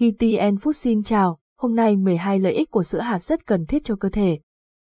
GTN Food xin chào, hôm nay 12 lợi ích của sữa hạt rất cần thiết cho cơ thể.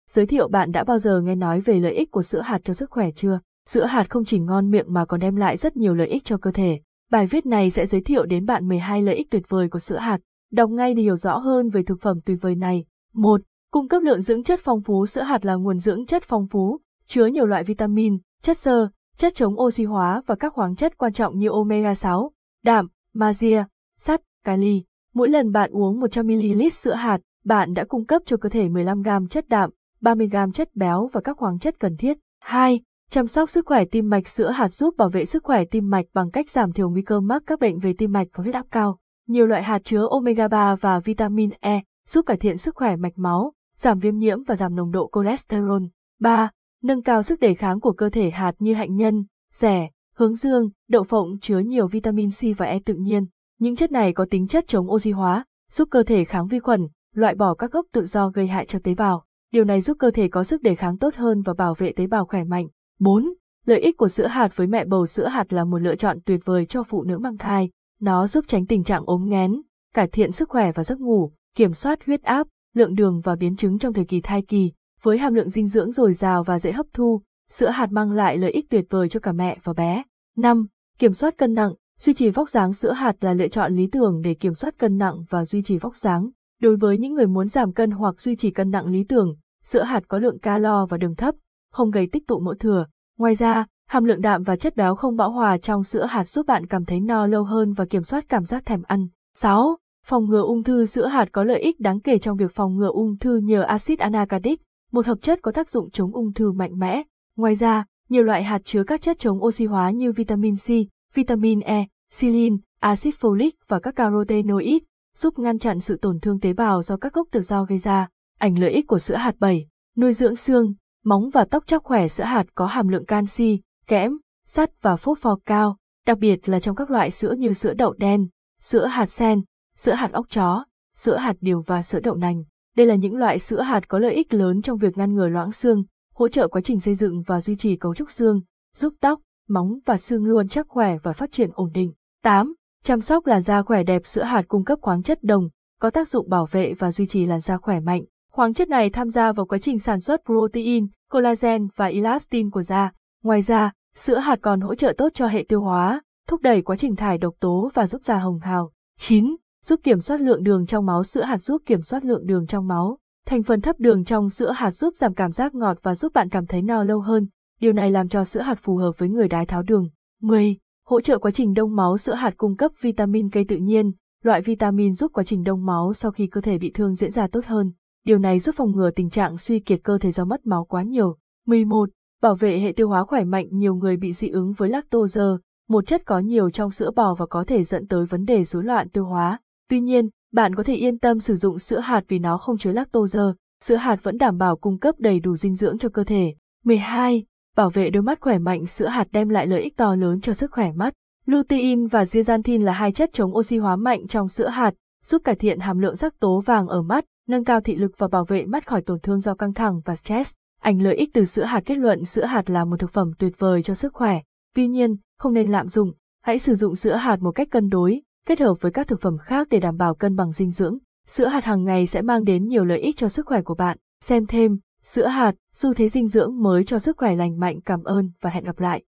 Giới thiệu bạn đã bao giờ nghe nói về lợi ích của sữa hạt cho sức khỏe chưa? Sữa hạt không chỉ ngon miệng mà còn đem lại rất nhiều lợi ích cho cơ thể. Bài viết này sẽ giới thiệu đến bạn 12 lợi ích tuyệt vời của sữa hạt. Đọc ngay để hiểu rõ hơn về thực phẩm tuyệt vời này. 1. Cung cấp lượng dưỡng chất phong phú Sữa hạt là nguồn dưỡng chất phong phú, chứa nhiều loại vitamin, chất xơ, chất chống oxy hóa và các khoáng chất quan trọng như omega 6, đạm, magie, sắt, kali. Mỗi lần bạn uống 100ml sữa hạt, bạn đã cung cấp cho cơ thể 15g chất đạm, 30g chất béo và các khoáng chất cần thiết. 2. Chăm sóc sức khỏe tim mạch sữa hạt giúp bảo vệ sức khỏe tim mạch bằng cách giảm thiểu nguy cơ mắc các bệnh về tim mạch và huyết áp cao. Nhiều loại hạt chứa omega 3 và vitamin E giúp cải thiện sức khỏe mạch máu, giảm viêm nhiễm và giảm nồng độ cholesterol. 3. Nâng cao sức đề kháng của cơ thể hạt như hạnh nhân, rẻ, hướng dương, đậu phộng chứa nhiều vitamin C và E tự nhiên. Những chất này có tính chất chống oxy hóa, giúp cơ thể kháng vi khuẩn, loại bỏ các gốc tự do gây hại cho tế bào. Điều này giúp cơ thể có sức đề kháng tốt hơn và bảo vệ tế bào khỏe mạnh. 4. Lợi ích của sữa hạt với mẹ bầu sữa hạt là một lựa chọn tuyệt vời cho phụ nữ mang thai. Nó giúp tránh tình trạng ốm nghén, cải thiện sức khỏe và giấc ngủ, kiểm soát huyết áp, lượng đường và biến chứng trong thời kỳ thai kỳ. Với hàm lượng dinh dưỡng dồi dào và dễ hấp thu, sữa hạt mang lại lợi ích tuyệt vời cho cả mẹ và bé. 5. Kiểm soát cân nặng, duy trì vóc dáng sữa hạt là lựa chọn lý tưởng để kiểm soát cân nặng và duy trì vóc dáng. Đối với những người muốn giảm cân hoặc duy trì cân nặng lý tưởng, sữa hạt có lượng calo và đường thấp, không gây tích tụ mỡ thừa. Ngoài ra, hàm lượng đạm và chất béo không bão hòa trong sữa hạt giúp bạn cảm thấy no lâu hơn và kiểm soát cảm giác thèm ăn. 6. Phòng ngừa ung thư sữa hạt có lợi ích đáng kể trong việc phòng ngừa ung thư nhờ axit anacardic, một hợp chất có tác dụng chống ung thư mạnh mẽ. Ngoài ra, nhiều loại hạt chứa các chất chống oxy hóa như vitamin C, vitamin E, silin, axit folic và các carotenoid, giúp ngăn chặn sự tổn thương tế bào do các gốc tự do gây ra. Ảnh lợi ích của sữa hạt 7. Nuôi dưỡng xương, móng và tóc chắc khỏe sữa hạt có hàm lượng canxi, kẽm, sắt và phốt pho cao, đặc biệt là trong các loại sữa như sữa đậu đen, sữa hạt sen, sữa hạt óc chó, sữa hạt điều và sữa đậu nành. Đây là những loại sữa hạt có lợi ích lớn trong việc ngăn ngừa loãng xương, hỗ trợ quá trình xây dựng và duy trì cấu trúc xương, giúp tóc, móng và xương luôn chắc khỏe và phát triển ổn định. 8. Chăm sóc làn da khỏe đẹp sữa hạt cung cấp khoáng chất đồng, có tác dụng bảo vệ và duy trì làn da khỏe mạnh. Khoáng chất này tham gia vào quá trình sản xuất protein, collagen và elastin của da. Ngoài ra, sữa hạt còn hỗ trợ tốt cho hệ tiêu hóa, thúc đẩy quá trình thải độc tố và giúp da hồng hào. 9. Giúp kiểm soát lượng đường trong máu sữa hạt giúp kiểm soát lượng đường trong máu. Thành phần thấp đường trong sữa hạt giúp giảm cảm giác ngọt và giúp bạn cảm thấy no lâu hơn. Điều này làm cho sữa hạt phù hợp với người đái tháo đường. 10. Hỗ trợ quá trình đông máu sữa hạt cung cấp vitamin cây tự nhiên, loại vitamin giúp quá trình đông máu sau khi cơ thể bị thương diễn ra tốt hơn. Điều này giúp phòng ngừa tình trạng suy kiệt cơ thể do mất máu quá nhiều. 11. Bảo vệ hệ tiêu hóa khỏe mạnh nhiều người bị dị ứng với lactose, một chất có nhiều trong sữa bò và có thể dẫn tới vấn đề rối loạn tiêu hóa. Tuy nhiên, bạn có thể yên tâm sử dụng sữa hạt vì nó không chứa lactose, sữa hạt vẫn đảm bảo cung cấp đầy đủ dinh dưỡng cho cơ thể. 12. Bảo vệ đôi mắt khỏe mạnh sữa hạt đem lại lợi ích to lớn cho sức khỏe mắt. Lutein và zeaxanthin là hai chất chống oxy hóa mạnh trong sữa hạt, giúp cải thiện hàm lượng sắc tố vàng ở mắt, nâng cao thị lực và bảo vệ mắt khỏi tổn thương do căng thẳng và stress. Ảnh lợi ích từ sữa hạt kết luận sữa hạt là một thực phẩm tuyệt vời cho sức khỏe. Tuy nhiên, không nên lạm dụng, hãy sử dụng sữa hạt một cách cân đối, kết hợp với các thực phẩm khác để đảm bảo cân bằng dinh dưỡng. Sữa hạt hàng ngày sẽ mang đến nhiều lợi ích cho sức khỏe của bạn. Xem thêm, sữa hạt, xu thế dinh dưỡng mới cho sức khỏe lành mạnh cảm ơn và hẹn gặp lại.